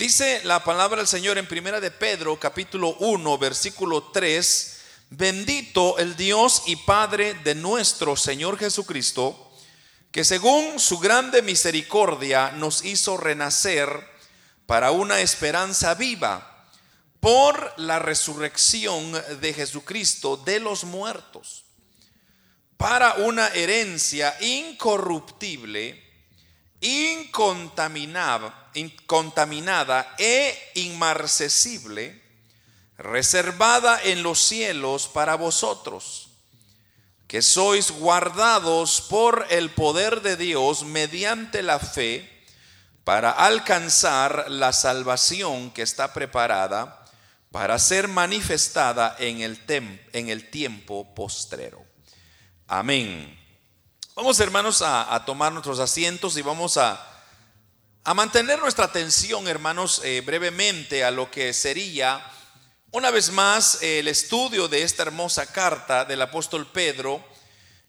Dice la palabra del Señor en Primera de Pedro, capítulo 1, versículo 3, bendito el Dios y Padre de nuestro Señor Jesucristo, que según su grande misericordia nos hizo renacer para una esperanza viva por la resurrección de Jesucristo de los muertos, para una herencia incorruptible, incontaminada, incontaminada e inmarcesible, reservada en los cielos para vosotros, que sois guardados por el poder de Dios mediante la fe para alcanzar la salvación que está preparada para ser manifestada en el, en el tiempo postrero. Amén. Vamos hermanos a, tomar nuestros asientos y vamos a, a mantener nuestra atención hermanos eh, brevemente a lo que sería una vez más el estudio de esta hermosa carta del apóstol Pedro,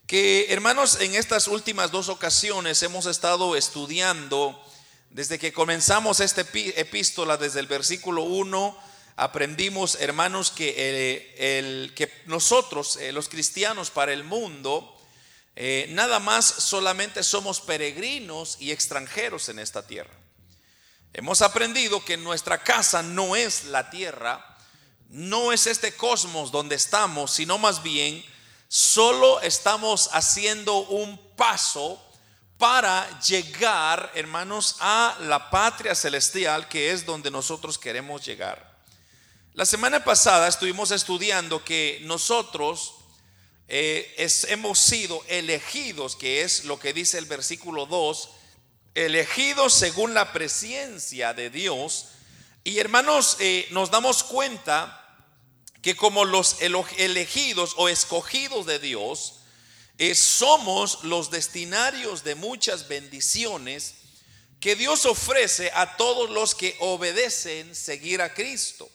que hermanos en estas últimas dos ocasiones hemos estado estudiando desde que comenzamos esta epístola, desde el versículo 1, aprendimos hermanos que, que nosotros, eh, los cristianos para el mundo, eh, nada más solamente somos peregrinos y extranjeros en esta tierra. Hemos aprendido que nuestra casa no es la tierra, no es este cosmos donde estamos, sino más bien solo estamos haciendo un paso para llegar, hermanos, a la patria celestial, que es donde nosotros queremos llegar. La semana pasada estuvimos estudiando que nosotros eh, hemos sido elegidos, que es lo que dice el versículo 2, elegidos según la presencia de Dios. Y hermanos, eh, nos damos cuenta que como los elegidos o escogidos de Dios, eh, somos los destinarios de muchas bendiciones que Dios ofrece a todos los que obedecen seguir a Cristo.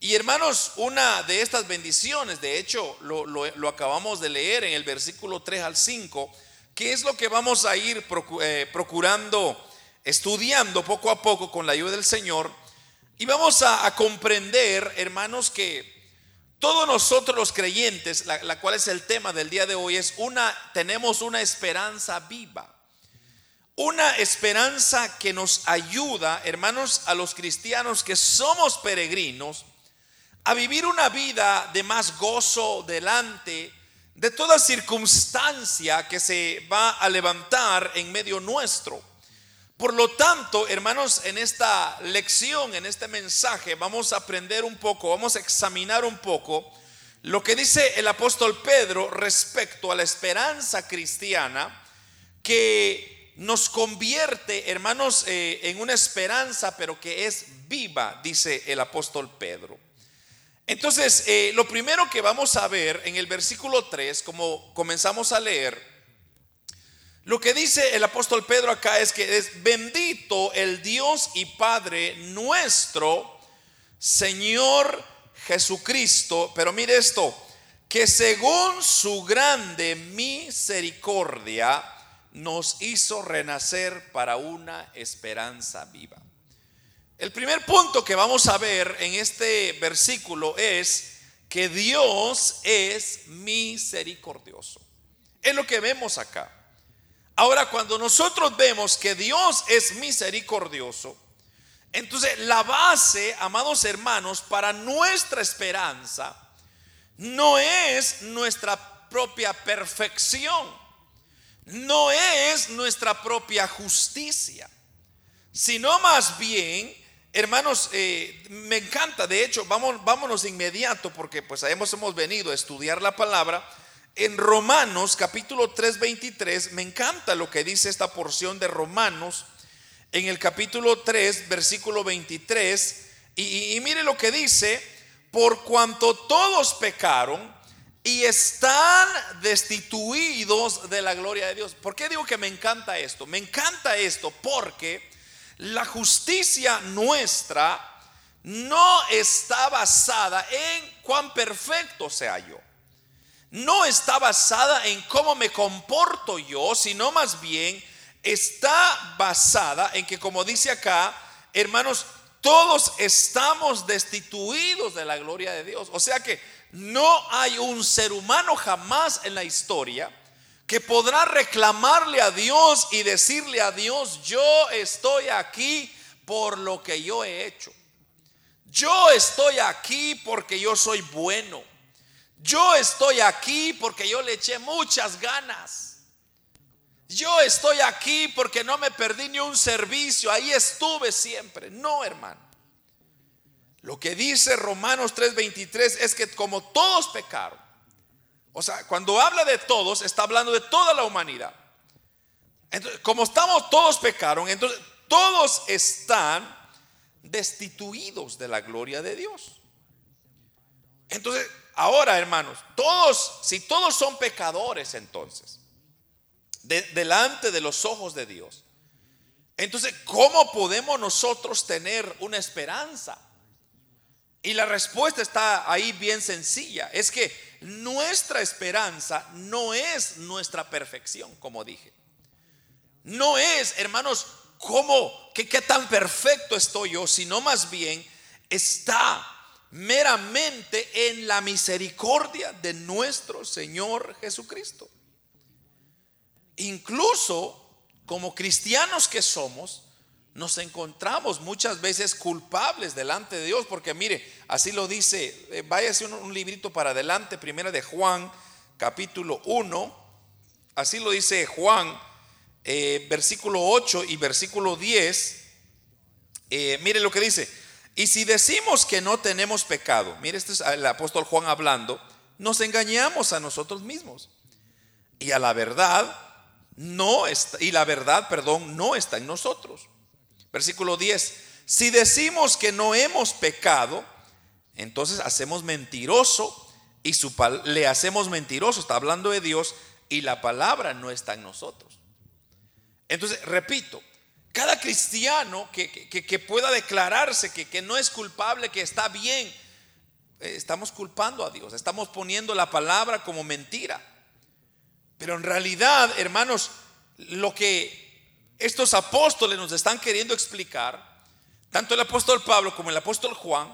Y hermanos, una de estas bendiciones, de hecho, lo, acabamos de leer en el versículo 3 al 5, que es lo que vamos a ir eh, procurando, estudiando poco a poco con la ayuda del Señor. Y vamos a, comprender, hermanos, que todos nosotros los creyentes, la, la, cual es el tema del día de hoy, es una, tenemos una esperanza viva. Una esperanza que nos ayuda, hermanos, a los cristianos que somos peregrinos, a vivir una vida de más gozo delante de toda circunstancia que se va a levantar en medio nuestro. Por lo tanto, hermanos, en esta lección, en este mensaje, vamos a aprender un poco, vamos a examinar un poco lo que dice el apóstol Pedro respecto a la esperanza cristiana que nos convierte, hermanos, eh, en una esperanza, pero que es viva, dice el apóstol Pedro. Entonces, eh, lo primero que vamos a ver en el versículo 3, como comenzamos a leer, lo que dice el apóstol Pedro acá es que es bendito el Dios y Padre nuestro, Señor Jesucristo, pero mire esto, que según su grande misericordia nos hizo renacer para una esperanza viva. El primer punto que vamos a ver en este versículo es que Dios es misericordioso. Es lo que vemos acá. Ahora, cuando nosotros vemos que Dios es misericordioso, entonces la base, amados hermanos, para nuestra esperanza no es nuestra propia perfección, no es nuestra propia justicia, sino más bien Hermanos, eh, me encanta, de hecho, vamos, vámonos inmediato porque pues hemos, hemos venido a estudiar la palabra. En Romanos capítulo 3, 23, me encanta lo que dice esta porción de Romanos en el capítulo 3, versículo 23. Y, y mire lo que dice, por cuanto todos pecaron y están destituidos de la gloria de Dios. ¿Por qué digo que me encanta esto? Me encanta esto porque la justicia nuestra no está basada en cuán perfecto sea yo. No está basada en cómo me comporto yo, sino más bien está basada en que, como dice acá, hermanos, todos estamos destituidos de la gloria de Dios. O sea que no hay un ser humano jamás en la historia que podrá reclamarle a Dios y decirle a Dios, yo estoy aquí por lo que yo he hecho. Yo estoy aquí porque yo soy bueno. Yo estoy aquí porque yo le eché muchas ganas. Yo estoy aquí porque no me perdí ni un servicio. Ahí estuve siempre. No, hermano. Lo que dice Romanos 3:23 es que como todos pecaron, o sea, cuando habla de todos, está hablando de toda la humanidad. Entonces, como estamos todos pecaron, entonces todos están destituidos de la gloria de Dios. Entonces, ahora hermanos, todos, si todos son pecadores entonces, delante de los ojos de Dios, entonces, ¿cómo podemos nosotros tener una esperanza? Y la respuesta está ahí bien sencilla. Es que nuestra esperanza no es nuestra perfección, como dije. No es, hermanos, cómo, qué, qué tan perfecto estoy yo, sino más bien está meramente en la misericordia de nuestro Señor Jesucristo. Incluso como cristianos que somos, nos encontramos muchas veces culpables delante de Dios, porque mire, así lo dice, eh, váyase un, un librito para adelante, primera de Juan, capítulo 1, así lo dice Juan, eh, versículo 8 y versículo 10, eh, mire lo que dice, y si decimos que no tenemos pecado, mire, este es el apóstol Juan hablando, nos engañamos a nosotros mismos. Y a la verdad no está, y la verdad, perdón, no está en nosotros. Versículo 10. Si decimos que no hemos pecado, entonces hacemos mentiroso y le hacemos mentiroso, está hablando de Dios y la palabra no está en nosotros. Entonces, repito, cada cristiano que, pueda declararse que, que, no es culpable, que está bien, eh, estamos culpando a Dios, estamos poniendo la palabra como mentira. Pero en realidad, hermanos, lo que estos apóstoles nos están queriendo explicar, tanto el apóstol Pablo como el apóstol Juan,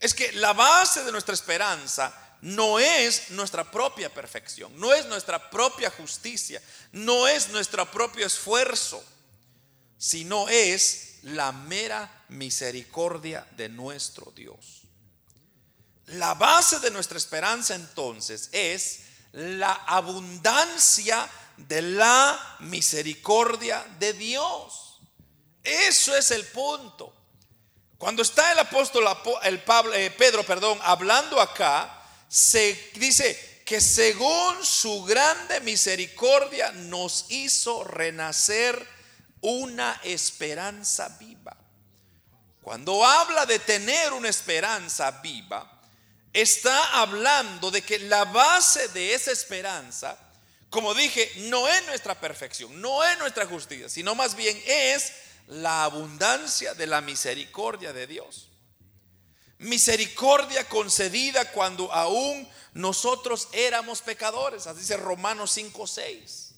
es que la base de nuestra esperanza no es nuestra propia perfección, no es nuestra propia justicia, no es nuestro propio esfuerzo, sino es la mera misericordia de nuestro Dios. La base de nuestra esperanza entonces es la abundancia de la misericordia de Dios. Eso es el punto. Cuando está el apóstol eh, Pedro, perdón, hablando acá, se dice que según su grande misericordia nos hizo renacer una esperanza viva. Cuando habla de tener una esperanza viva, está hablando de que la base de esa esperanza como dije, no es nuestra perfección, no es nuestra justicia, sino más bien es la abundancia de la misericordia de Dios. Misericordia concedida cuando aún nosotros éramos pecadores, así dice Romanos 5:6.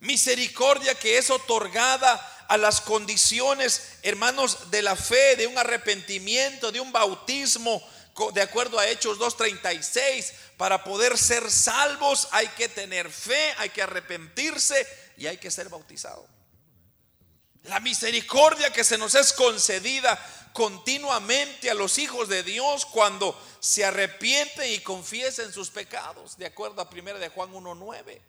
Misericordia que es otorgada a las condiciones, hermanos, de la fe, de un arrepentimiento, de un bautismo, de acuerdo a Hechos 2.36, para poder ser salvos hay que tener fe, hay que arrepentirse y hay que ser bautizado. La misericordia que se nos es concedida continuamente a los hijos de Dios cuando se arrepienten y confiesen sus pecados, de acuerdo a 1 de Juan 1.9.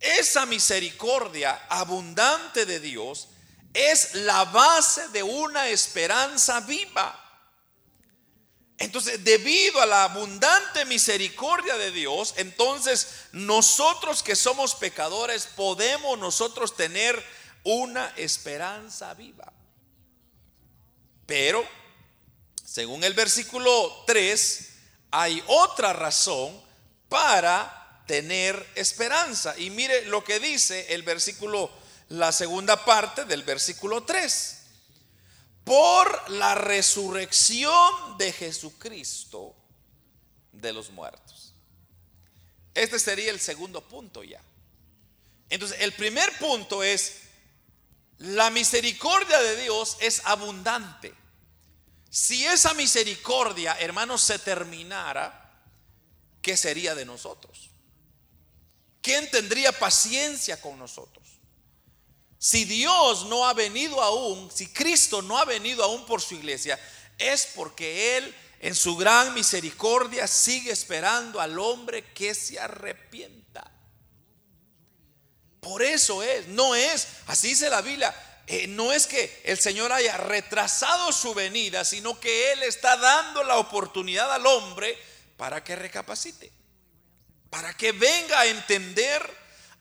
Esa misericordia abundante de Dios es la base de una esperanza viva. Entonces, debido a la abundante misericordia de Dios, entonces nosotros que somos pecadores podemos nosotros tener una esperanza viva. Pero, según el versículo 3, hay otra razón para tener esperanza. Y mire lo que dice el versículo, la segunda parte del versículo 3 por la resurrección de Jesucristo de los muertos. Este sería el segundo punto ya. Entonces, el primer punto es la misericordia de Dios es abundante. Si esa misericordia, hermanos, se terminara, ¿qué sería de nosotros? ¿Quién tendría paciencia con nosotros? Si Dios no ha venido aún, si Cristo no ha venido aún por su iglesia, es porque Él en su gran misericordia sigue esperando al hombre que se arrepienta. Por eso es, no es, así dice la Biblia, eh, no es que el Señor haya retrasado su venida, sino que Él está dando la oportunidad al hombre para que recapacite, para que venga a entender,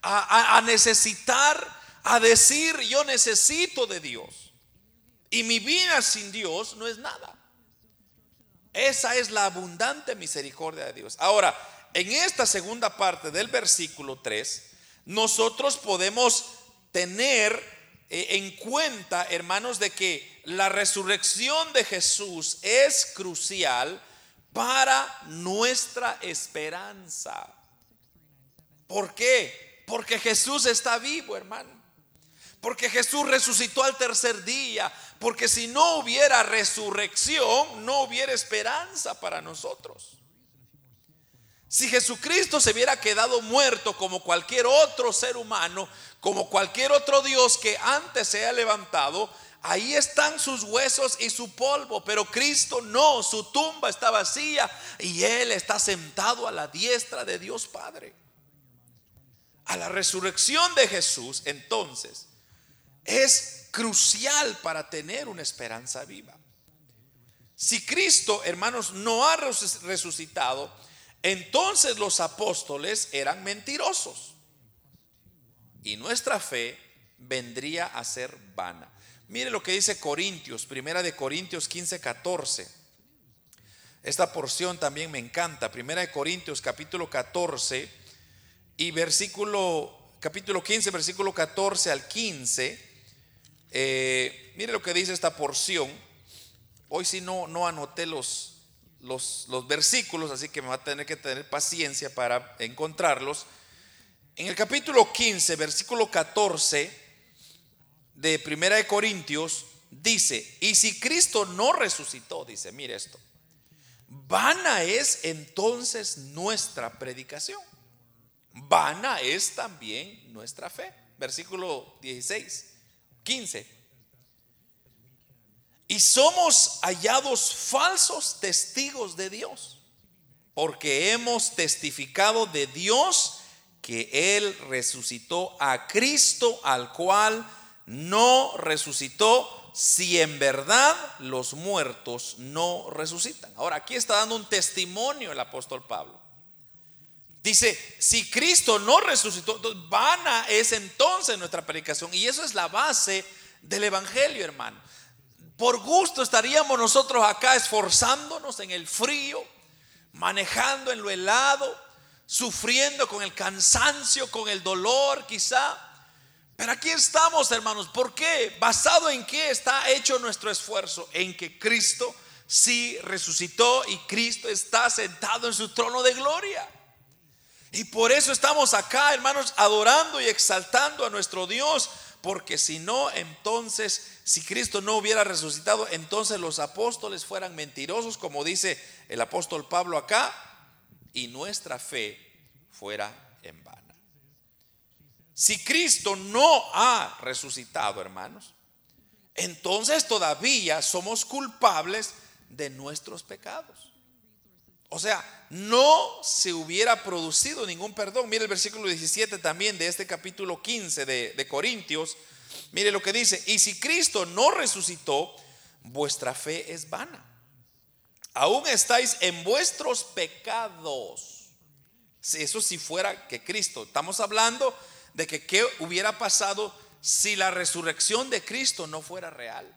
a, a necesitar, a decir, yo necesito de Dios. Y mi vida sin Dios no es nada. Esa es la abundante misericordia de Dios. Ahora, en esta segunda parte del versículo 3, nosotros podemos tener eh, en cuenta, hermanos, de que la resurrección de Jesús es crucial para nuestra esperanza. ¿Por qué? Porque Jesús está vivo, hermano. Porque Jesús resucitó al tercer día. Porque si no hubiera resurrección, no hubiera esperanza para nosotros. Si Jesucristo se hubiera quedado muerto como cualquier otro ser humano, como cualquier otro Dios que antes se haya levantado, ahí están sus huesos y su polvo, pero Cristo no, su tumba está vacía y Él está sentado a la diestra de Dios Padre. A la resurrección de Jesús, entonces, es crucial para tener una esperanza viva. Si Cristo, hermanos, no ha resucitado, entonces los apóstoles eran mentirosos y nuestra fe vendría a ser vana. Mire lo que dice Corintios, primera de Corintios 15, 14. Esta porción también me encanta, primera de Corintios capítulo 14 y versículo, capítulo 15, versículo 14 al 15. Eh, mire lo que dice esta porción. Hoy si no, no anoté los, los, versículos, así que me va a tener que tener paciencia para encontrarlos. En el capítulo 15, versículo 14 de Primera de Corintios, dice, y si Cristo no resucitó, dice, mire esto, vana es entonces nuestra predicación, vana es también nuestra fe. Versículo 16, 15. Y somos hallados falsos testigos de Dios, porque hemos testificado de Dios que Él resucitó a Cristo, al cual no resucitó si en verdad los muertos no resucitan. Ahora, aquí está dando un testimonio el apóstol Pablo. Dice, si Cristo no resucitó, vana es entonces nuestra predicación. Y eso es la base del Evangelio, hermano. Por gusto estaríamos nosotros acá esforzándonos en el frío, manejando en lo helado, sufriendo con el cansancio, con el dolor quizá. Pero aquí estamos, hermanos. ¿Por qué? ¿Basado en qué está hecho nuestro esfuerzo? En que Cristo sí resucitó y Cristo está sentado en su trono de gloria. Y por eso estamos acá, hermanos, adorando y exaltando a nuestro Dios. Porque si no, entonces si Cristo no hubiera resucitado, entonces los apóstoles fueran mentirosos, como dice el apóstol Pablo acá, y nuestra fe fuera en vana. Si Cristo no ha resucitado, hermanos, entonces todavía somos culpables de nuestros pecados. O sea, no se hubiera producido ningún perdón. Mire el versículo 17 también de este capítulo 15 de, de Corintios Mire lo que dice, y si Cristo no resucitó, vuestra fe es vana. Aún estáis en vuestros pecados. Si eso si fuera que Cristo, estamos hablando de que qué hubiera pasado si la resurrección de Cristo no fuera real.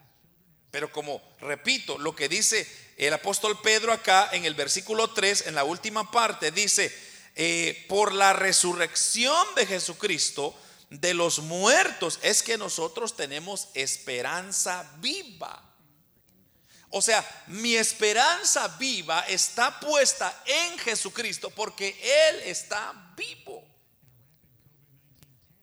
Pero como repito, lo que dice el apóstol Pedro acá en el versículo 3, en la última parte, dice, eh, por la resurrección de Jesucristo, de los muertos es que nosotros tenemos esperanza viva. O sea, mi esperanza viva está puesta en Jesucristo porque Él está vivo.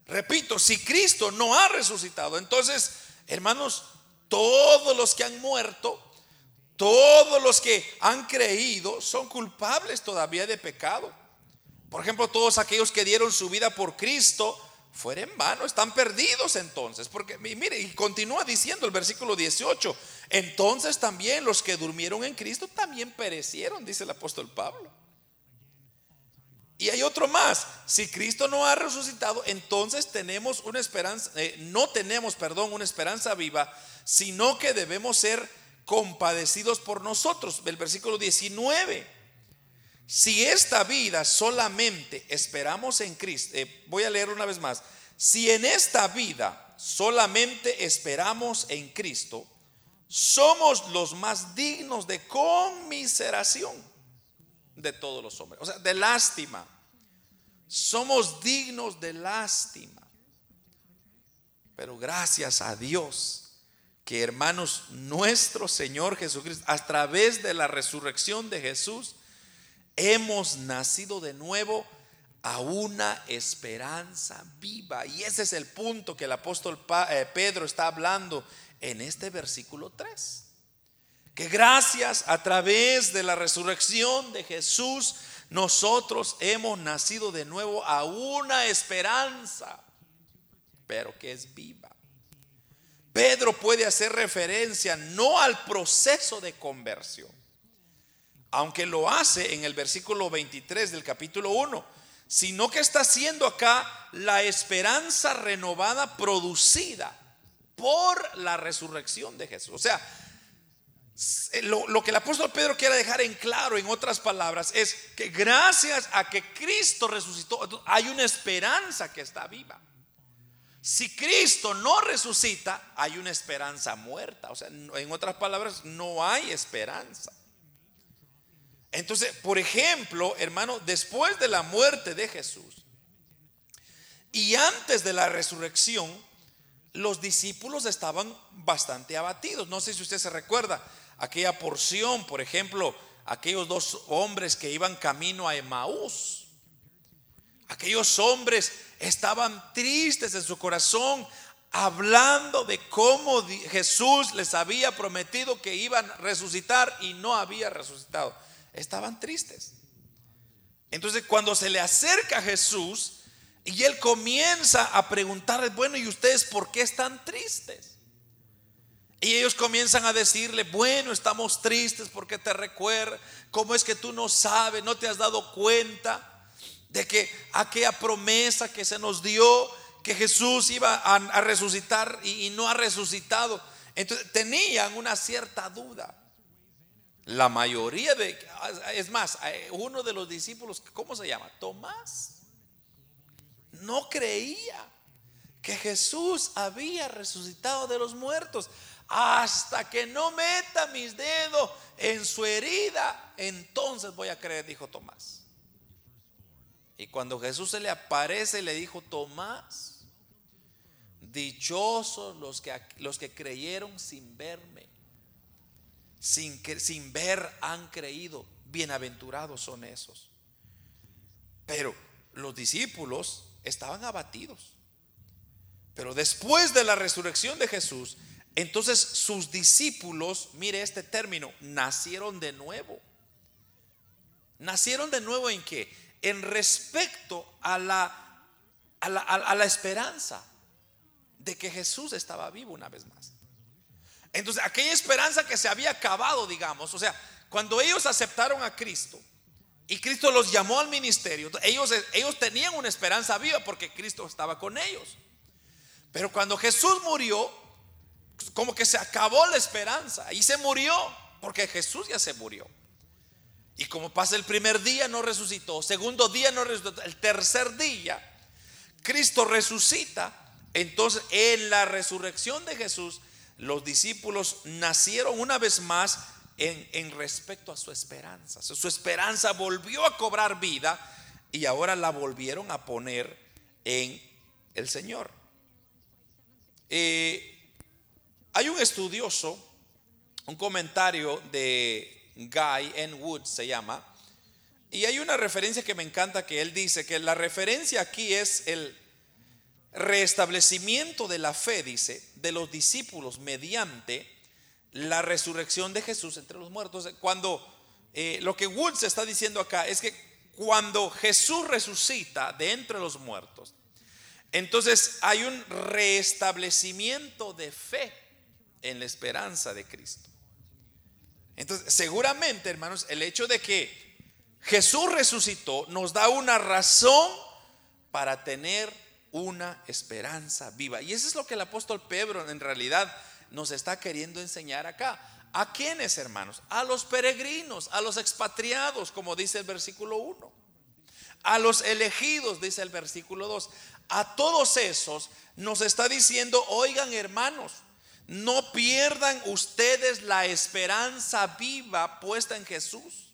Repito, si Cristo no ha resucitado, entonces, hermanos, todos los que han muerto, todos los que han creído son culpables todavía de pecado. Por ejemplo, todos aquellos que dieron su vida por Cristo fuera en vano, están perdidos entonces. Porque mire, y continúa diciendo el versículo 18, entonces también los que durmieron en Cristo también perecieron, dice el apóstol Pablo. Y hay otro más, si Cristo no ha resucitado, entonces tenemos una esperanza, eh, no tenemos, perdón, una esperanza viva, sino que debemos ser compadecidos por nosotros. El versículo 19. Si esta vida solamente esperamos en Cristo, eh, voy a leer una vez más, si en esta vida solamente esperamos en Cristo, somos los más dignos de conmiseración de todos los hombres, o sea, de lástima. Somos dignos de lástima. Pero gracias a Dios que hermanos, nuestro Señor Jesucristo, a través de la resurrección de Jesús, hemos nacido de nuevo a una esperanza viva. Y ese es el punto que el apóstol eh, Pedro está hablando en este versículo 3. Que gracias a través de la resurrección de Jesús, nosotros hemos nacido de nuevo a una esperanza, pero que es viva. Pedro puede hacer referencia no al proceso de conversión, aunque lo hace en el versículo 23 del capítulo 1, sino que está haciendo acá la esperanza renovada producida por la resurrección de Jesús. O sea, lo, lo, que el apóstol Pedro quiere dejar en claro, en otras palabras, es que gracias a que Cristo resucitó, hay una esperanza que está viva. Si Cristo no resucita, hay una esperanza muerta. O sea, en otras palabras, no hay esperanza. Entonces, por ejemplo, hermano, después de la muerte de Jesús y antes de la resurrección, los discípulos estaban bastante abatidos. No sé si usted se recuerda aquella porción, por ejemplo, aquellos dos hombres que iban camino a Emaús. Aquellos hombres estaban tristes en su corazón, hablando de cómo Jesús les había prometido que iban a resucitar y no había resucitado. Estaban tristes. Entonces cuando se le acerca a Jesús y él comienza a preguntarles, bueno, ¿y ustedes por qué están tristes? Y ellos comienzan a decirle, bueno, estamos tristes porque te recuerda, ¿cómo es que tú no sabes, no te has dado cuenta? De que aquella promesa que se nos dio, que Jesús iba a, resucitar y, no ha resucitado. Entonces tenían una cierta duda. La mayoría de, es más, uno de los discípulos, ¿cómo se llama? Tomás, no creía que Jesús había resucitado de los muertos. Hasta que no meta mis dedos en su herida, entonces voy a creer, dijo Tomás. Y cuando Jesús se le aparece, le dijo, Tomás, dichosos los que, los que creyeron sin verme, sin, sin ver han creído, bienaventurados son esos. Pero los discípulos estaban abatidos. Pero después de la resurrección de Jesús, entonces sus discípulos, mire este término, nacieron de nuevo. ¿Nacieron de nuevo en qué? En respecto a la, a la, esperanza de que Jesús estaba vivo una vez más. Entonces, aquella esperanza que se había acabado, digamos, o sea, cuando ellos aceptaron a Cristo y Cristo los llamó al ministerio, ellos, ellos tenían una esperanza viva porque Cristo estaba con ellos. Pero cuando Jesús murió, como que se acabó la esperanza y se murió porque Jesús ya se murió. Y como pasa el primer día, no resucitó. Segundo día, no resucitó. El tercer día, Cristo resucita. Entonces, en la resurrección de Jesús, los discípulos nacieron una vez más en, en respecto a su esperanza. Su esperanza volvió a cobrar vida y ahora la volvieron a poner en el Señor. Eh, hay un estudioso, un comentario de Guy N. Wood se llama. Y hay una referencia que me encanta que él dice que la referencia aquí es el, restablecimiento de la fe, dice, de los discípulos mediante la resurrección de Jesús entre los muertos. Cuando eh, lo que Woods está diciendo acá es que cuando Jesús resucita de entre los muertos, entonces hay un restablecimiento de fe en la esperanza de Cristo. Entonces, seguramente, hermanos, el hecho de que Jesús resucitó nos da una razón para tener una esperanza viva. Y eso es lo que el apóstol Pedro en realidad nos está queriendo enseñar acá. ¿A quiénes, hermanos? A los peregrinos, a los expatriados, como dice el versículo 1. A los elegidos, dice el versículo 2. A todos esos nos está diciendo, oigan hermanos, no pierdan ustedes la esperanza viva puesta en Jesús.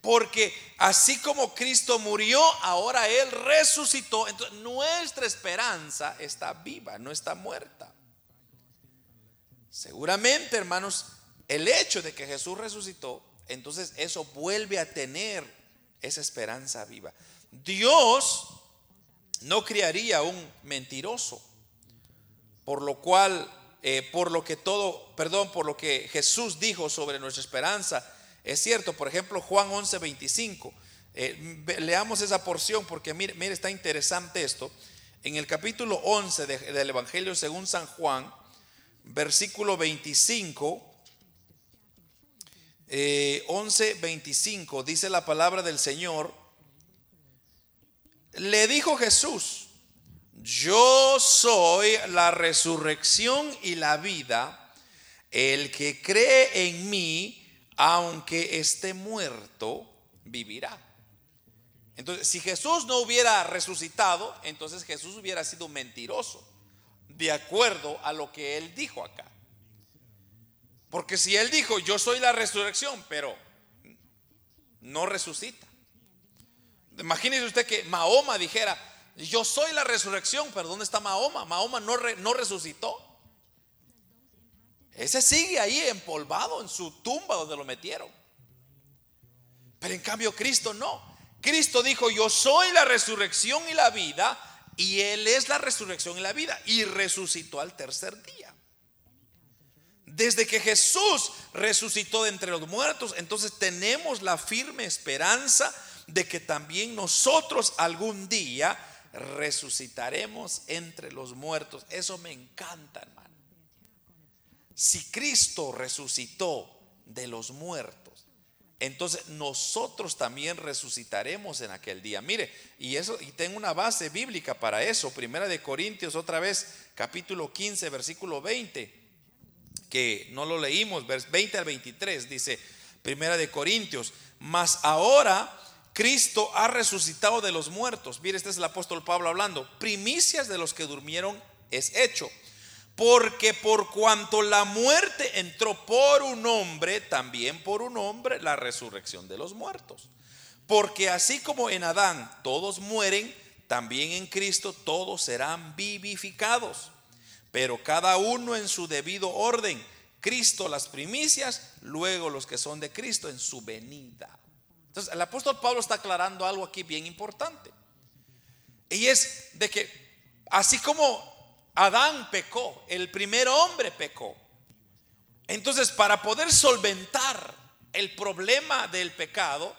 Porque así como Cristo murió, ahora Él resucitó. Entonces nuestra esperanza está viva, no está muerta. Seguramente, hermanos, el hecho de que Jesús resucitó, entonces eso vuelve a tener esa esperanza viva. Dios no criaría un mentiroso, por lo cual, eh, por lo que todo, perdón, por lo que Jesús dijo sobre nuestra esperanza, es cierto, por ejemplo, Juan 11, 25. Eh, leamos esa porción porque mire, está interesante esto. En el capítulo 11 del Evangelio según San Juan, versículo 25, 11, 25, dice la palabra del Señor, le dijo Jesús, yo soy la resurrección y la vida, el que cree en mí, aunque esté muerto, vivirá. Entonces, si Jesús no hubiera resucitado, entonces Jesús hubiera sido mentiroso, de acuerdo a lo que él dijo acá. Porque si él dijo, yo soy la resurrección, pero no resucita. Imagínese usted que Mahoma dijera, yo soy la resurrección, pero ¿dónde está Mahoma? Mahoma no, no resucitó. Ese sigue ahí empolvado en su tumba donde lo metieron. Pero en cambio Cristo no. Cristo dijo, yo soy la resurrección y la vida, y Él es la resurrección y la vida, y resucitó al tercer día. Desde que Jesús resucitó de entre los muertos, entonces tenemos la firme esperanza de que también nosotros algún día resucitaremos entre los muertos. Eso me encanta, hermano. Si Cristo resucitó de los muertos, entonces nosotros también resucitaremos en aquel día. Mire, y eso y tengo una base bíblica para eso. Primera de Corintios otra vez, capítulo 15, versículo 20 que no lo leímos, 20 al 23, dice Primera de Corintios, mas ahora Cristo ha resucitado de los muertos. Mire, este es el apóstol Pablo hablando, primicias de los que durmieron es hecho. Porque por cuanto la muerte entró por un hombre, también por un hombre la resurrección de los muertos. Porque así como en Adán todos mueren, también en Cristo todos serán vivificados pero cada uno en su debido orden. Cristo las primicias, luego los que son de Cristo en su venida. Entonces, el apóstol Pablo está aclarando algo aquí bien importante. Y es de que así como Adán pecó, el primer hombre pecó. Entonces, para poder solventar el problema del pecado,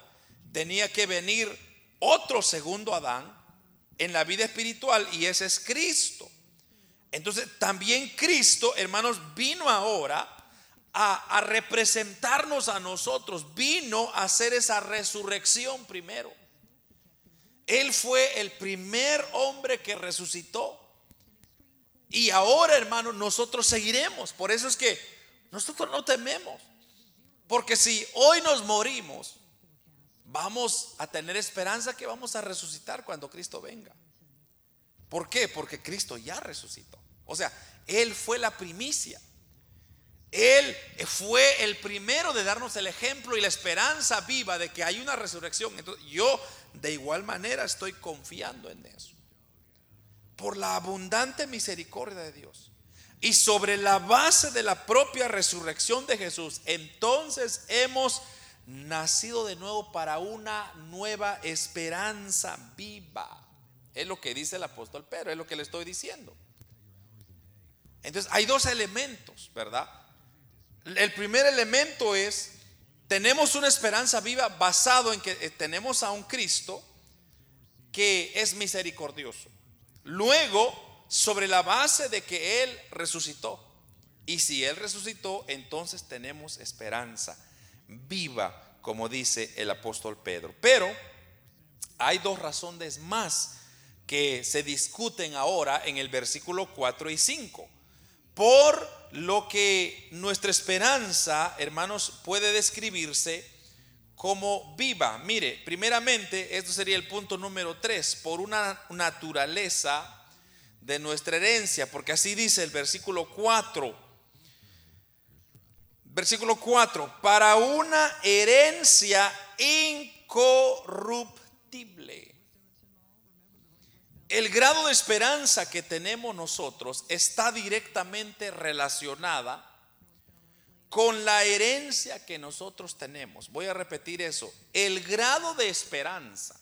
tenía que venir otro segundo Adán en la vida espiritual y ese es Cristo. Entonces también Cristo, hermanos, vino ahora a, representarnos a nosotros, vino a hacer esa resurrección primero. Él fue el primer hombre que resucitó. Y ahora, hermanos, nosotros seguiremos. Por eso es que nosotros no tememos. Porque si hoy nos morimos, vamos a tener esperanza que vamos a resucitar cuando Cristo venga. ¿Por qué? Porque Cristo ya resucitó. O sea, Él fue la primicia. Él fue el primero de darnos el ejemplo y la esperanza viva de que hay una resurrección. Entonces, yo de igual manera estoy confiando en eso. Por la abundante misericordia de Dios. Y sobre la base de la propia resurrección de Jesús, entonces hemos nacido de nuevo para una nueva esperanza viva. Es lo que dice el apóstol Pedro, es lo que le estoy diciendo. Entonces hay dos elementos, ¿verdad? El primer elemento es, tenemos una esperanza viva basado en que eh, tenemos a un Cristo que es misericordioso. Luego, sobre la base de que Él resucitó. Y si Él resucitó, entonces tenemos esperanza viva, como dice el apóstol Pedro. Pero hay dos razones más que se discuten ahora en el versículo 4 y 5. Por lo que nuestra esperanza, hermanos, puede describirse como viva. Mire, primeramente, esto sería el punto número 3, por una naturaleza de nuestra herencia, porque así dice el versículo 4 Versículo 4, para una herencia incorruptible. El grado de esperanza que tenemos nosotros está directamente relacionada con la herencia que nosotros tenemos. Voy a repetir eso. El grado de esperanza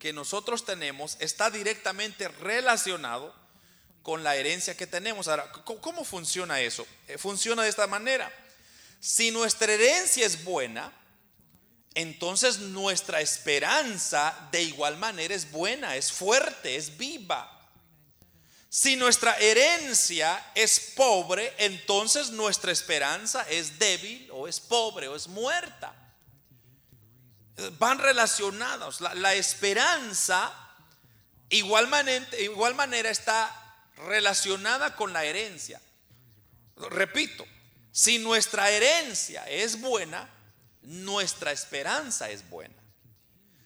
que nosotros tenemos está directamente relacionado con la herencia que tenemos. Ahora, ¿cómo funciona eso? Eh, funciona de esta manera. Si nuestra herencia es buena, entonces nuestra esperanza de igual manera es buena, es fuerte, es viva. Si nuestra herencia es pobre, entonces nuestra esperanza es débil o es pobre o es muerta. Van relacionados. La, esperanza igual manera está relacionada con la herencia. Repito, si nuestra herencia es buena, nuestra esperanza es buena.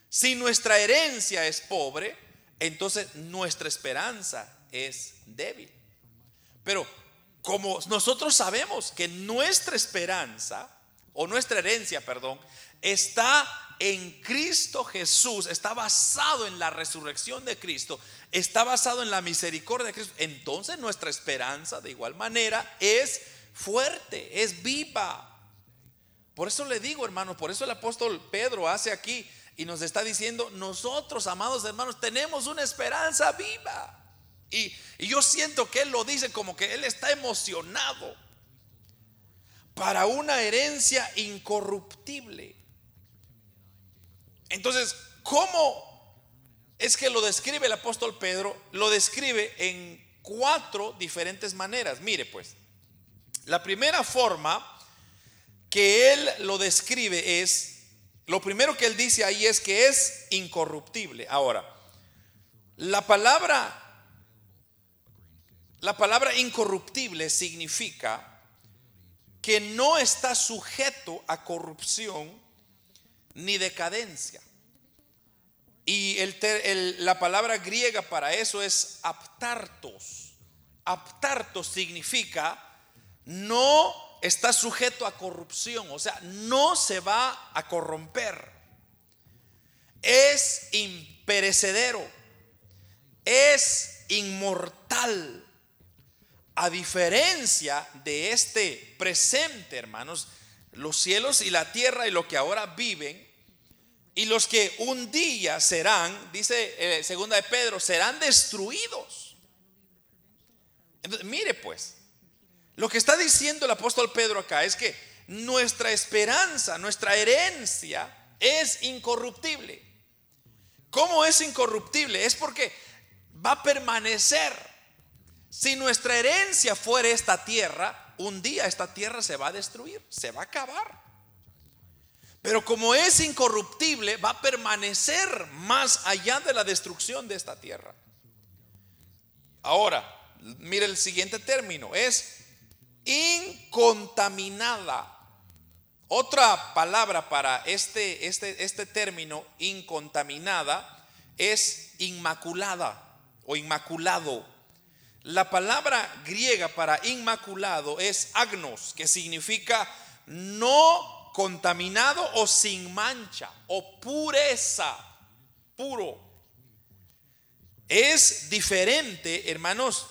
Si nuestra herencia es pobre, entonces nuestra esperanza es débil. Pero como nosotros sabemos que nuestra esperanza, o nuestra herencia, perdón, está en Cristo Jesús, está basado en la resurrección de Cristo, está basado en la misericordia de Cristo, entonces nuestra esperanza de igual manera es fuerte, es viva. Por eso le digo, hermanos, por eso el apóstol Pedro hace aquí y nos está diciendo, nosotros, amados hermanos, tenemos una esperanza viva. Y, yo siento que él lo dice como que él está emocionado para una herencia incorruptible. Entonces, ¿cómo es que lo describe el apóstol Pedro? Lo describe en cuatro diferentes maneras. Mire pues, la primera forma que él lo describe es, lo primero que él dice ahí es que es incorruptible. Ahora, la palabra, la palabra incorruptible significa que no está sujeto a corrupción ni decadencia. Y la palabra griega para eso es aptartos. Aptartos significa no está sujeto a corrupción, o sea, no se va a corromper. Es imperecedero, es inmortal. A diferencia de este presente, hermanos, los cielos y la tierra y lo que ahora viven, y los que un día serán, dice eh, segunda de Pedro, serán destruidos. Entonces, mire pues, lo que está diciendo el apóstol Pedro acá es que nuestra esperanza, nuestra herencia es incorruptible. ¿Cómo es incorruptible? Es porque va a permanecer. Si nuestra herencia fuera esta tierra, un día esta tierra se va a destruir, se va a acabar. Pero como es incorruptible, va a permanecer más allá de la destrucción de esta tierra. Ahora, mire el siguiente término, es incontaminada. Otra palabra para este, este, este término, incontaminada, es inmaculada o inmaculado. La palabra griega para inmaculado es agnos, que significa no contaminado o sin mancha o pureza, puro. Es diferente, hermanos,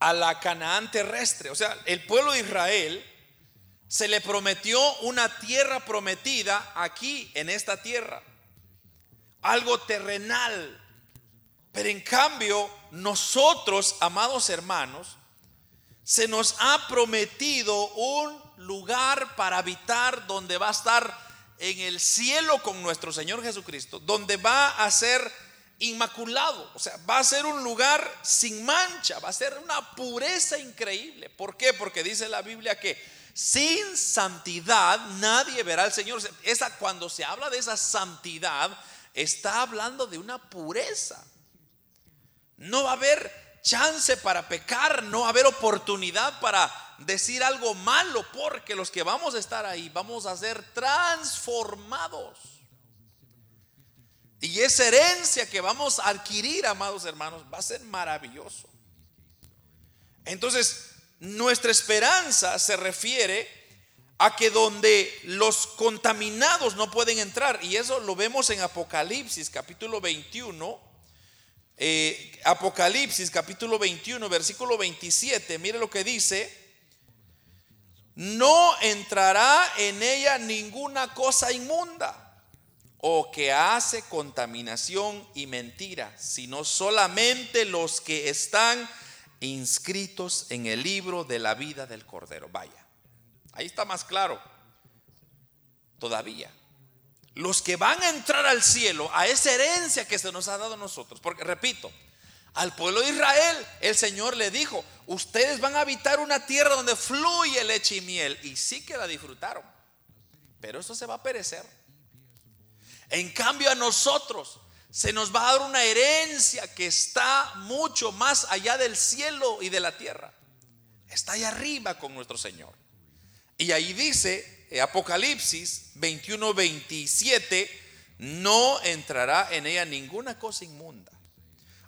a la Canaán terrestre. O sea, el pueblo de Israel se le prometió una tierra prometida aquí en esta tierra. Algo terrenal. Pero en cambio, nosotros, amados hermanos, se nos ha prometido un lugar para habitar donde va a estar en el cielo con nuestro Señor Jesucristo, donde va a ser inmaculado, o sea, va a ser un lugar sin mancha, va a ser una pureza increíble. ¿Por qué? Porque dice la Biblia que sin santidad nadie verá al Señor. Esa cuando se habla de esa santidad está hablando de una pureza. No va a haber chance para pecar, no va a haber oportunidad para decir algo malo, porque los que vamos a estar ahí vamos a ser transformados. Y esa herencia que vamos a adquirir, amados hermanos, va a ser maravilloso. Entonces, nuestra esperanza se refiere a que donde los contaminados no pueden entrar, y eso lo vemos en Apocalipsis capítulo 21, eh, Apocalipsis capítulo 21, versículo 27, mire lo que dice, no entrará en ella ninguna cosa inmunda o que hace contaminación y mentira, sino solamente los que están inscritos en el libro de la vida del Cordero. Vaya, ahí está más claro. Todavía. Los que van a entrar al cielo, a esa herencia que se nos ha dado a nosotros, porque repito, al pueblo de Israel el Señor le dijo, ustedes van a habitar una tierra donde fluye leche y miel, y sí que la disfrutaron, pero eso se va a perecer. En cambio a nosotros se nos va a dar una herencia que está mucho más allá del cielo y de la tierra. Está allá arriba con nuestro Señor. Y ahí dice eh, Apocalipsis 21, 27, no entrará en ella ninguna cosa inmunda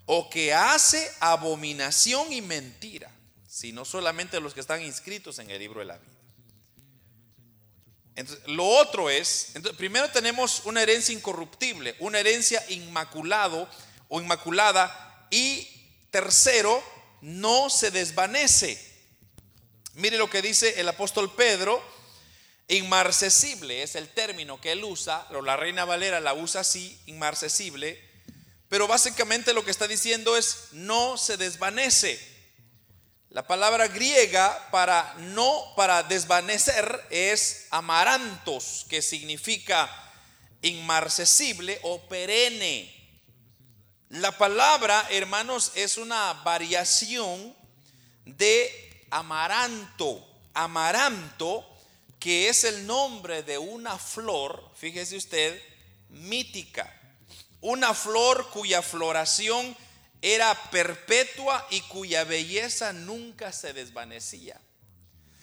o que hace abominación y mentira, sino solamente los que están inscritos en el libro de la vida. Entonces, lo otro es, entonces, primero tenemos una herencia incorruptible, una herencia inmaculado o inmaculada y tercero, no se desvanece. Mire lo que dice el apóstol Pedro, inmarcesible es el término que él usa, la Reina Valera la usa así, inmarcesible, pero básicamente lo que está diciendo es no se desvanece. La palabra griega para no, para desvanecer es amarantos, que significa inmarcesible o perenne. La palabra, hermanos, es una variación de amaranto. Amaranto, que es el nombre de una flor, fíjese usted, mítica. Una flor cuya floración era perpetua y cuya belleza nunca se desvanecía.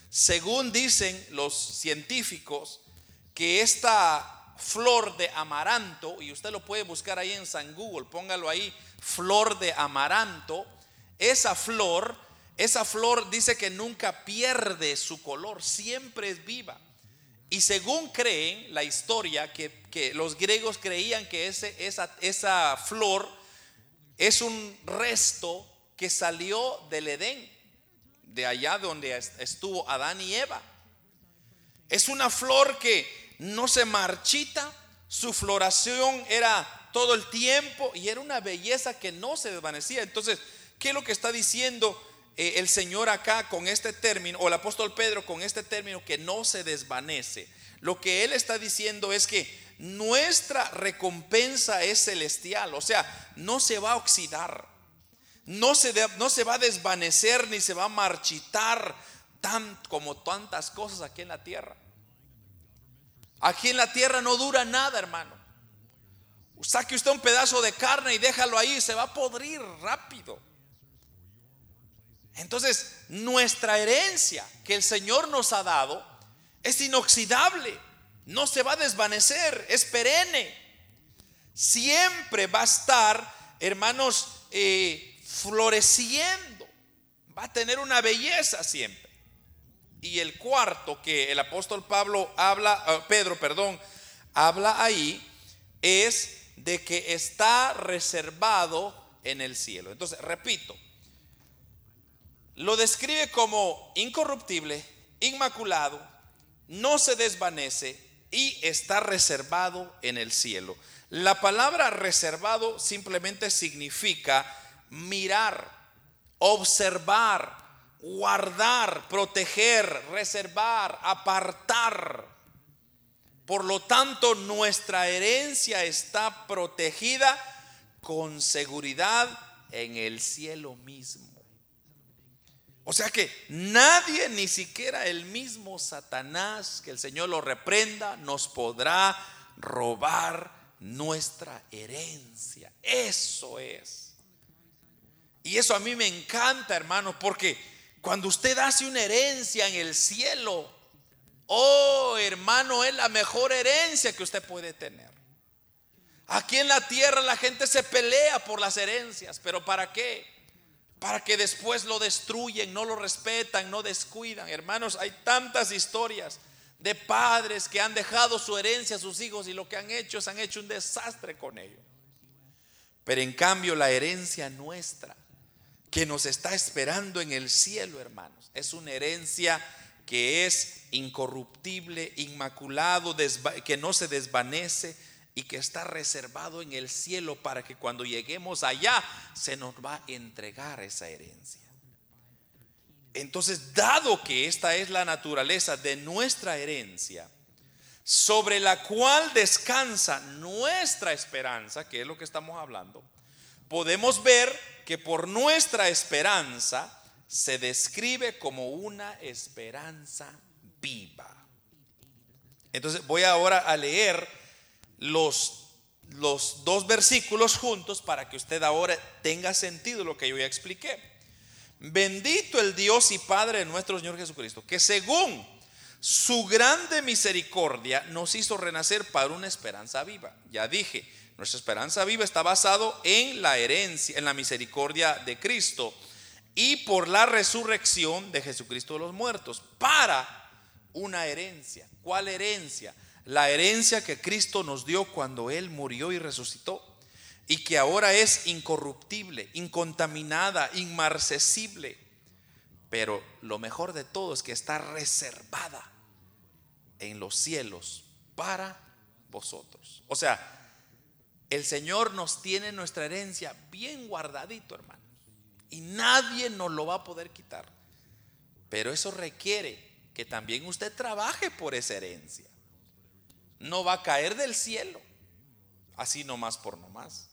Según dicen los científicos, que esta flor de amaranto, y usted lo puede buscar ahí en San Google, póngalo ahí, flor de amaranto, esa flor, esa flor dice que nunca pierde su color, siempre es viva. Y según creen la historia, que, los griegos creían que ese, esa, esa flor es un resto que salió del Edén, de allá donde estuvo Adán y Eva. Es una flor que no se marchita, su floración era todo el tiempo y era una belleza que no se desvanecía. Entonces, ¿qué es lo que está diciendo eh, el Señor acá con este término, o el apóstol Pedro con este término que no se desvanece? Lo que él está diciendo es que nuestra recompensa es celestial, o sea, no se va a oxidar, no se, no se va a desvanecer ni se va a marchitar tan como tantas cosas aquí en la tierra. Aquí en la tierra no dura nada, hermano. Saque usted un pedazo de carne y déjalo ahí, se va a podrir rápido. Entonces, nuestra herencia que el Señor nos ha dado es inoxidable no se va a desvanecer, es perenne. Siempre va a estar, hermanos, eh, floreciendo. Va a tener una belleza siempre. Y el cuarto que el apóstol Pablo habla, eh, Pedro, perdón, habla ahí, es de que está reservado en el cielo. Entonces, repito, lo describe como incorruptible, inmaculado, no se desvanece, y está reservado en el cielo. La palabra reservado simplemente significa mirar, observar, guardar, proteger, reservar, apartar. Por lo tanto, nuestra herencia está protegida con seguridad en el cielo mismo. O sea que nadie, ni siquiera el mismo Satanás, que el Señor lo reprenda, nos podrá robar nuestra herencia. Eso es. Y eso a mí me encanta, hermanos, porque cuando usted hace una herencia en el cielo, oh hermano, es la mejor herencia que usted puede tener. Aquí en la tierra la gente se pelea por las herencias, pero ¿para qué? Para que después lo destruyen, no lo respetan, no descuidan. Hermanos, hay tantas historias de padres que han dejado su herencia a sus hijos y lo que han hecho es han hecho un desastre con ello. Pero en cambio la herencia nuestra que nos está esperando en el cielo, hermanos, es una herencia que es incorruptible, inmaculado, que no se desvanece y que está reservado en el cielo para que cuando lleguemos allá se nos va a entregar esa herencia. Entonces, dado que esta es la naturaleza de nuestra herencia, sobre la cual descansa nuestra esperanza, que es lo que estamos hablando, podemos ver que por nuestra esperanza se describe como una esperanza viva. Entonces voy ahora a leer los, dos versículos juntos para que usted ahora tenga sentido lo que yo ya expliqué. Bendito el Dios y Padre de nuestro Señor Jesucristo, que según su grande misericordia nos hizo renacer para una esperanza viva. Ya dije, nuestra esperanza viva está basado en la herencia, en la misericordia de Cristo y por la resurrección de Jesucristo de los muertos para una herencia. ¿Cuál herencia? La herencia que Cristo nos dio cuando Él murió y resucitó y que ahora es incorruptible, incontaminada, inmarcesible. Pero lo mejor de todo es que está reservada en los cielos para vosotros. O sea, el Señor nos tiene nuestra herencia bien guardadito, hermano. Y nadie nos lo va a poder quitar. Pero eso requiere que también usted trabaje por esa herencia. No va a caer del cielo, así nomás por nomás.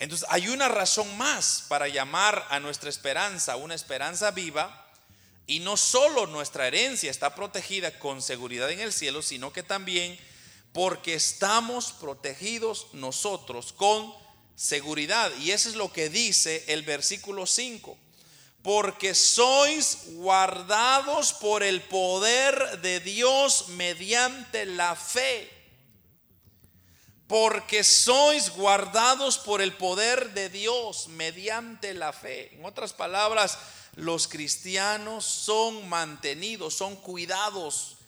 Entonces hay una razón más para llamar a nuestra esperanza una esperanza viva. Y no solo nuestra herencia está protegida con seguridad en el cielo, sino que también porque estamos protegidos nosotros con seguridad. Y eso es lo que dice el versículo 5. Porque sois guardados por el poder de Dios mediante la fe porque sois guardados por el poder de Dios mediante la fe. En otras palabras, los cristianos son mantenidos, son cuidados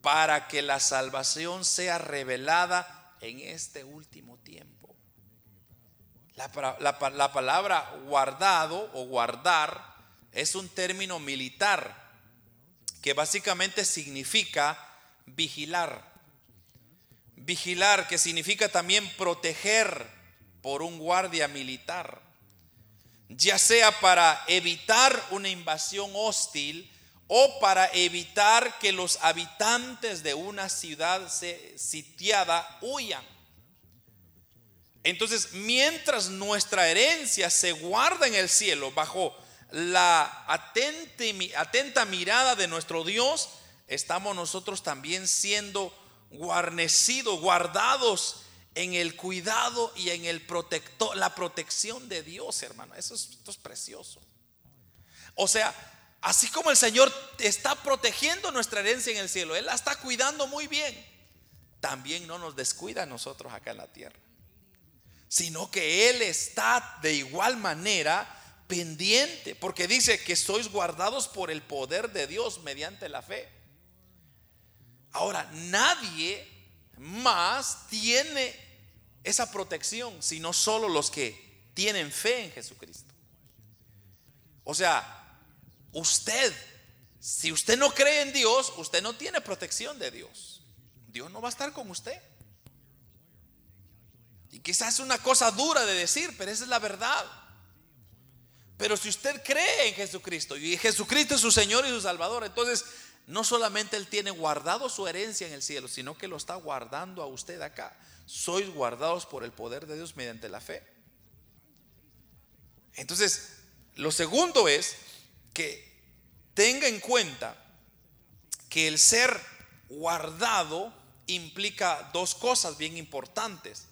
para que la salvación sea revelada en este último tiempo. La, la palabra guardado o guardar es un término militar que básicamente significa vigilar Vigilar, que significa también proteger por un guardia militar, ya sea para evitar una invasión hostil o para evitar que los habitantes de una ciudad sitiada huyan. Entonces, mientras nuestra herencia se guarda en el cielo bajo la atenta mirada de nuestro Dios, estamos nosotros también siendo guarnecidos, guardados en el cuidado y en el protector, la protección de Dios, hermano. Eso es, es precioso. O sea, así como el Señor está protegiendo nuestra herencia en el cielo, Él la está cuidando muy bien, también no nos descuida a nosotros acá en la tierra, sino que Él está de igual manera pendiente, porque dice que sois guardados por el poder de Dios mediante la fe. Ahora, nadie más tiene esa protección, sino solo los que tienen fe en Jesucristo. O sea, usted, si usted no cree en Dios, usted no tiene protección de Dios. Dios no va a estar con usted. Y quizás es una cosa dura de decir, pero esa es la verdad. Pero si usted cree en Jesucristo y Jesucristo es su Señor y su Salvador, entonces no solamente Él tiene guardado su herencia en el cielo, sino que lo está guardando a usted acá. Sois guardados por el poder de Dios mediante la fe. Entonces, lo segundo es que tenga en cuenta que el ser guardado implica dos cosas bien importantes.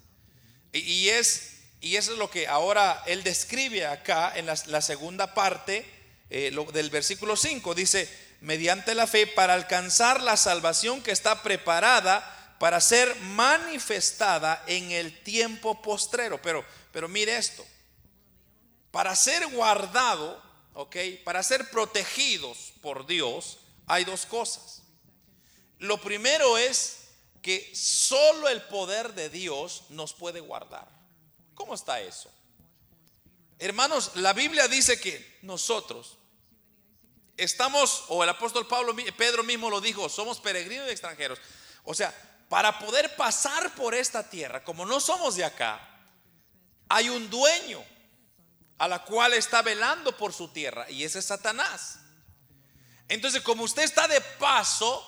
Y, es, y eso es lo que ahora él describe acá en la, segunda parte eh, del versículo 5. Dice, mediante la fe para alcanzar la salvación que está preparada para ser manifestada en el tiempo postrero. Pero, pero mire esto, para ser guardado, ok, para ser protegidos por Dios, hay dos cosas. Lo primero es que solo el poder de Dios nos puede guardar. ¿Cómo está eso? Hermanos, la Biblia dice que nosotros estamos, o el apóstol Pablo, Pedro mismo lo dijo, somos peregrinos y extranjeros. O sea, para poder pasar por esta tierra, como no somos de acá, hay un dueño a la cual está velando por su tierra y ese es Satanás. Entonces, como usted está de paso,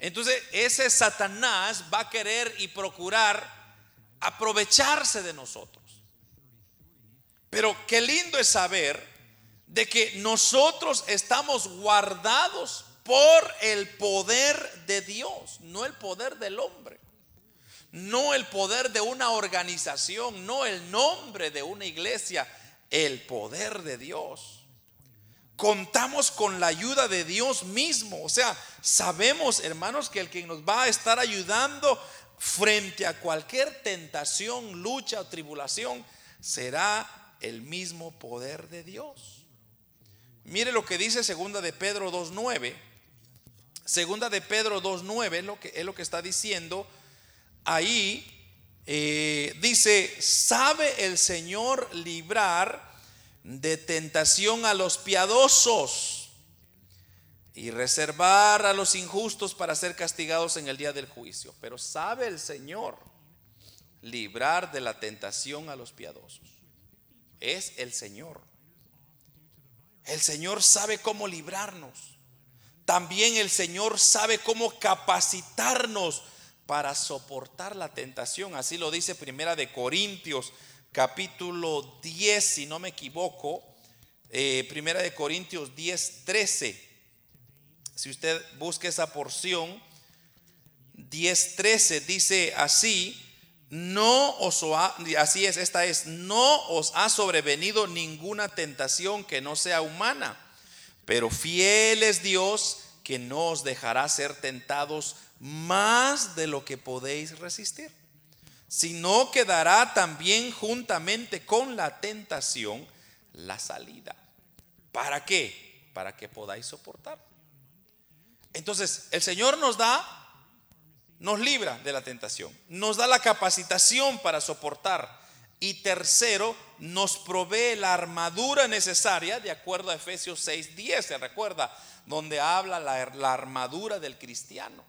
entonces ese Satanás va a querer y procurar aprovecharse de nosotros. Pero qué lindo es saber de que nosotros estamos guardados por el poder de Dios, no el poder del hombre, no el poder de una organización, no el nombre de una iglesia, el poder de Dios. Contamos con la ayuda de Dios mismo. O sea, sabemos, hermanos, que el que nos va a estar ayudando frente a cualquier tentación, lucha o tribulación será el mismo poder de Dios. Mire lo que dice segunda de Pedro 2.9. Segunda de Pedro 2.9 es lo que, es lo que está diciendo. Ahí eh, dice, sabe el Señor librar de tentación a los piadosos y reservar a los injustos para ser castigados en el día del juicio. Pero sabe el Señor librar de la tentación a los piadosos. Es el Señor. El Señor sabe cómo librarnos. También el Señor sabe cómo capacitarnos para soportar la tentación. Así lo dice Primera de Corintios capítulo 10, si no me equivoco, eh, Primera de Corintios 10, 13. Si usted busca esa porción, 10, 13 dice así, no os ha, así es, esta es, no os ha sobrevenido ninguna tentación que no sea humana, pero fiel es Dios que no os dejará ser tentados más de lo que podéis resistir sino que dará también juntamente con la tentación la salida. ¿Para qué? Para que podáis soportar. Entonces, el Señor nos da, nos libra de la tentación, nos da la capacitación para soportar. Y tercero, nos provee la armadura necesaria, de acuerdo a Efesios 6:10, se recuerda, donde habla la, armadura del cristiano.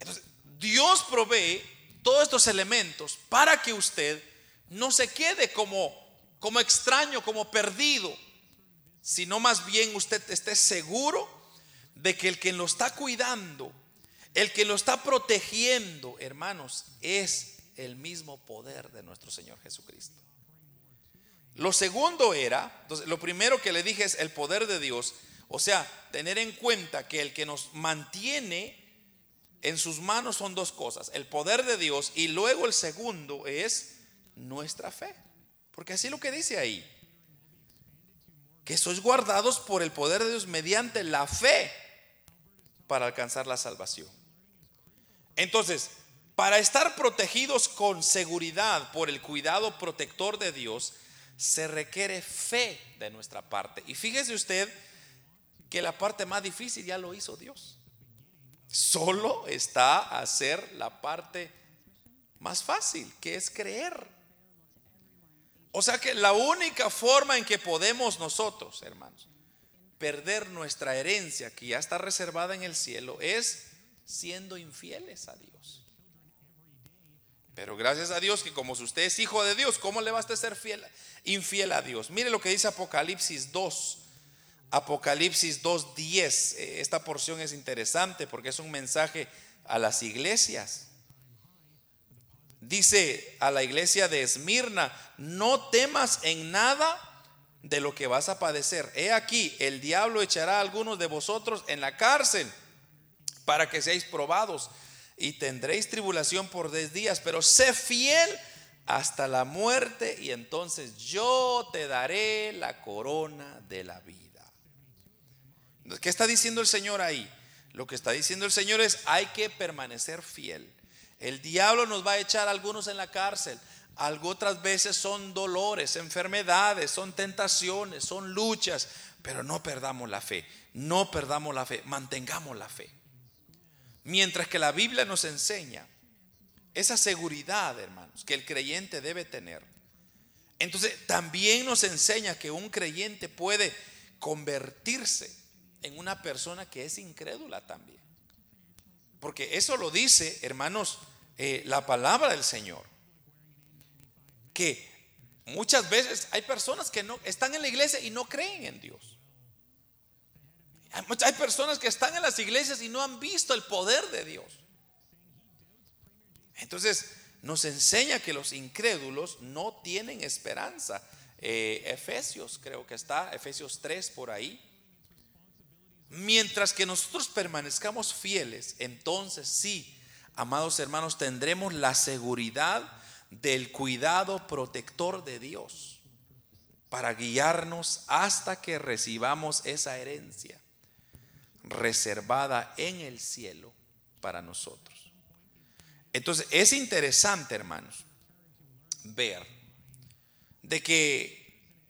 Entonces, Dios provee todos estos elementos para que usted no se quede como, como extraño, como perdido, sino más bien usted esté seguro de que el que lo está cuidando, el que lo está protegiendo, hermanos, es el mismo poder de nuestro Señor Jesucristo. Lo segundo era, entonces, lo primero que le dije es el poder de Dios, o sea, tener en cuenta que el que nos mantiene en sus manos son dos cosas, el poder de Dios y luego el segundo es nuestra fe. Porque así lo que dice ahí, que sois guardados por el poder de Dios mediante la fe para alcanzar la salvación. Entonces, para estar protegidos con seguridad por el cuidado protector de Dios, se requiere fe de nuestra parte. Y fíjese usted que la parte más difícil ya lo hizo Dios. Solo está hacer la parte más fácil, que es creer. O sea que la única forma en que podemos nosotros, hermanos, perder nuestra herencia que ya está reservada en el cielo es siendo infieles a Dios. Pero gracias a Dios que como usted es hijo de Dios, ¿cómo le va a ser fiel, infiel a Dios? Mire lo que dice Apocalipsis 2. Apocalipsis 2.10. Eh, esta porción es interesante porque es un mensaje a las iglesias. Dice a la iglesia de Esmirna, no temas en nada de lo que vas a padecer. He aquí, el diablo echará a algunos de vosotros en la cárcel para que seáis probados y tendréis tribulación por diez días, pero sé fiel hasta la muerte y entonces yo te daré la corona de la vida. ¿Qué está diciendo el Señor ahí? Lo que está diciendo el Señor es hay que permanecer fiel. El diablo nos va a echar a algunos en la cárcel. Algo otras veces son dolores, enfermedades, son tentaciones, son luchas, pero no perdamos la fe, no perdamos la fe, mantengamos la fe. Mientras que la Biblia nos enseña esa seguridad, hermanos, que el creyente debe tener. Entonces, también nos enseña que un creyente puede convertirse en una persona que es incrédula también. Porque eso lo dice, hermanos, eh, la palabra del Señor. Muchas veces hay personas que no están en la iglesia y no creen en Dios. Hay personas que están en las iglesias y no han visto el poder de Dios. Entonces nos enseña que los incrédulos no tienen esperanza. Eh, Efesios, creo que está, Efesios 3 por ahí. Mientras que nosotros permanezcamos fieles, entonces sí, amados hermanos, tendremos la seguridad del cuidado protector de Dios para guiarnos hasta que recibamos esa herencia reservada en el cielo para nosotros. Entonces, es interesante, hermanos, ver de que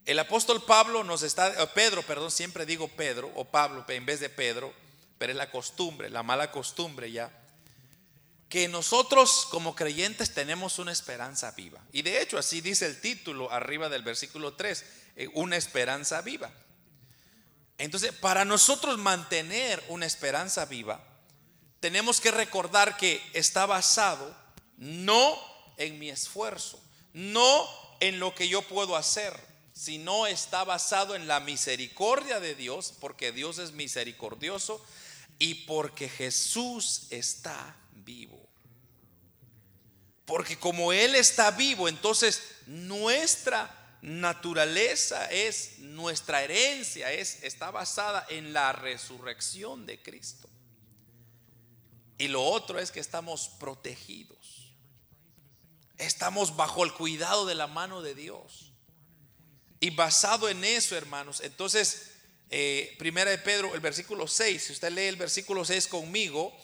el apóstol Pablo nos está, Pedro, perdón, siempre digo Pedro o Pablo en vez de Pedro, pero es la costumbre, la mala costumbre ya, que nosotros como creyentes tenemos una esperanza viva. Y de hecho así dice el título arriba del versículo 3, eh, una esperanza viva. Entonces, para nosotros mantener una esperanza viva, tenemos que recordar que está basado no en mi esfuerzo, no en lo que yo puedo hacer, sino está basado en la misericordia de Dios, porque Dios es misericordioso y porque Jesús está vivo. Porque como Él está vivo, entonces nuestra naturaleza es nuestra herencia, es, está basada en la resurrección de Cristo. Y lo otro es que estamos protegidos. Estamos bajo el cuidado de la mano de Dios. Y basado en eso, hermanos, entonces, eh, primera de Pedro, el versículo 6, si usted lee el versículo 6 conmigo,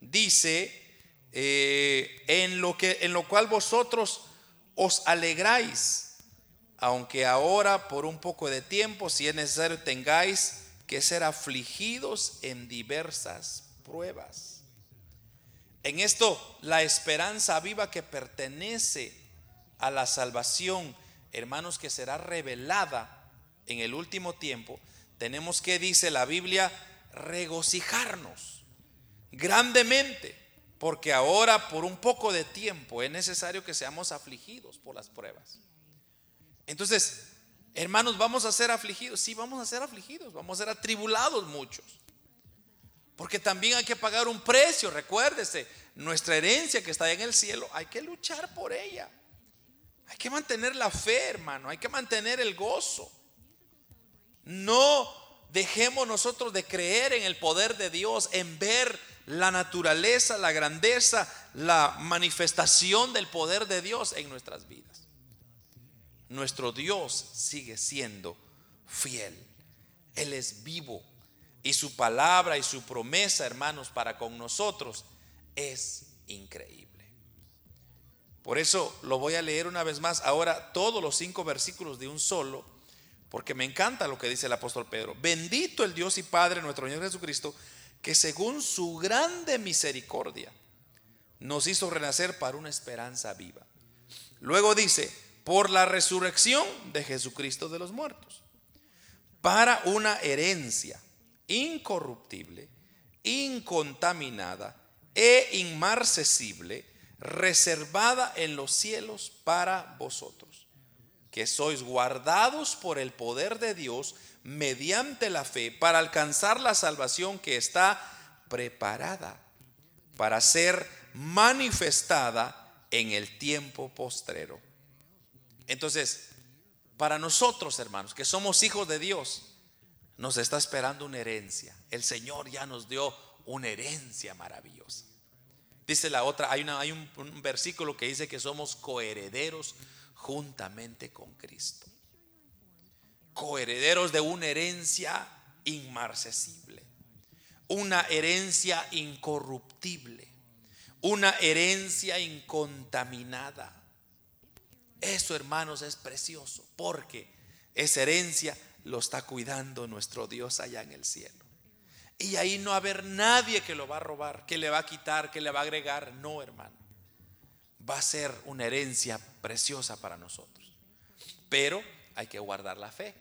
dice, eh, en, lo que, en lo cual vosotros os alegráis, aunque ahora por un poco de tiempo, si es necesario, tengáis que ser afligidos en diversas pruebas. En esto, la esperanza viva que pertenece a la salvación hermanos, que será revelada en el último tiempo, tenemos que, dice la Biblia, regocijarnos grandemente, porque ahora por un poco de tiempo es necesario que seamos afligidos por las pruebas. Entonces, hermanos, vamos a ser afligidos, sí, vamos a ser afligidos, vamos a ser atribulados muchos. Porque también hay que pagar un precio, recuérdese, nuestra herencia que está en el cielo, hay que luchar por ella. Hay que mantener la fe, hermano. Hay que mantener el gozo. No dejemos nosotros de creer en el poder de Dios, en ver la naturaleza, la grandeza, la manifestación del poder de Dios en nuestras vidas. Nuestro Dios sigue siendo fiel. Él es vivo. Y su palabra y su promesa, hermanos, para con nosotros es increíble. Por eso lo voy a leer una vez más, ahora todos los cinco versículos de un solo, porque me encanta lo que dice el apóstol Pedro. Bendito el Dios y Padre nuestro Señor Jesucristo, que según su grande misericordia nos hizo renacer para una esperanza viva. Luego dice, por la resurrección de Jesucristo de los muertos, para una herencia incorruptible, incontaminada e inmarcesible reservada en los cielos para vosotros, que sois guardados por el poder de Dios mediante la fe para alcanzar la salvación que está preparada para ser manifestada en el tiempo postrero. Entonces, para nosotros, hermanos, que somos hijos de Dios, nos está esperando una herencia. El Señor ya nos dio una herencia maravillosa. Dice la otra, hay, una, hay un, un versículo que dice que somos coherederos juntamente con Cristo. Coherederos de una herencia inmarcesible, una herencia incorruptible, una herencia incontaminada. Eso, hermanos, es precioso porque esa herencia lo está cuidando nuestro Dios allá en el cielo. Y ahí no va a haber nadie que lo va a robar, que le va a quitar, que le va a agregar. No, hermano. Va a ser una herencia preciosa para nosotros. Pero hay que guardar la fe,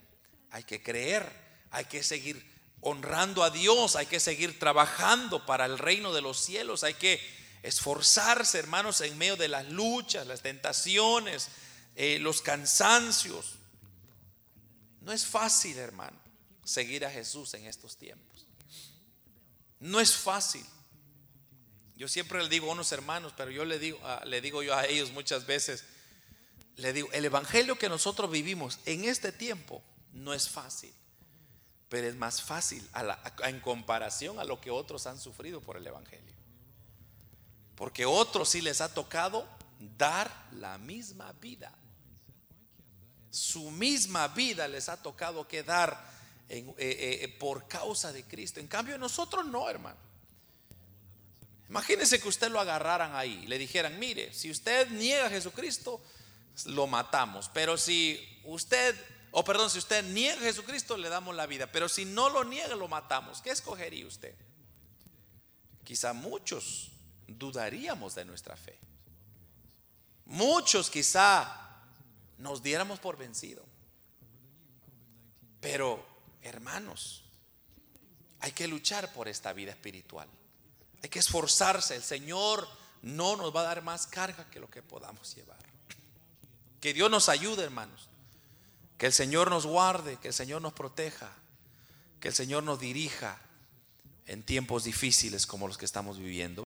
hay que creer, hay que seguir honrando a Dios, hay que seguir trabajando para el reino de los cielos, hay que esforzarse, hermanos, en medio de las luchas, las tentaciones, eh, los cansancios. No es fácil, hermano, seguir a Jesús en estos tiempos. No es fácil. Yo siempre le digo a unos hermanos, pero yo le digo, ah, le digo yo a ellos muchas veces, le digo, el evangelio que nosotros vivimos en este tiempo no es fácil, pero es más fácil en comparación a lo que otros han sufrido por el evangelio. Porque otros sí les ha tocado dar la misma vida. Su misma vida les ha tocado que dar eh, eh, por causa de Cristo. En cambio, nosotros no, hermano. Imagínense que usted lo agarraran ahí le dijeran, mire, si usted niega a Jesucristo, lo matamos. Pero si usted, o perdón, si usted niega a Jesucristo, le damos la vida. Pero si no lo niega, lo matamos. ¿Qué escogería usted? Quizá muchos dudaríamos de nuestra fe. Muchos quizá nos diéramos por vencido. Pero, hermanos, hay que luchar por esta vida espiritual. Hay que esforzarse. El Señor no nos va a dar más carga que lo que podamos llevar. Que Dios nos ayude, hermanos. Que el Señor nos guarde, que el Señor nos proteja, que el Señor nos dirija en tiempos difíciles como los que estamos viviendo.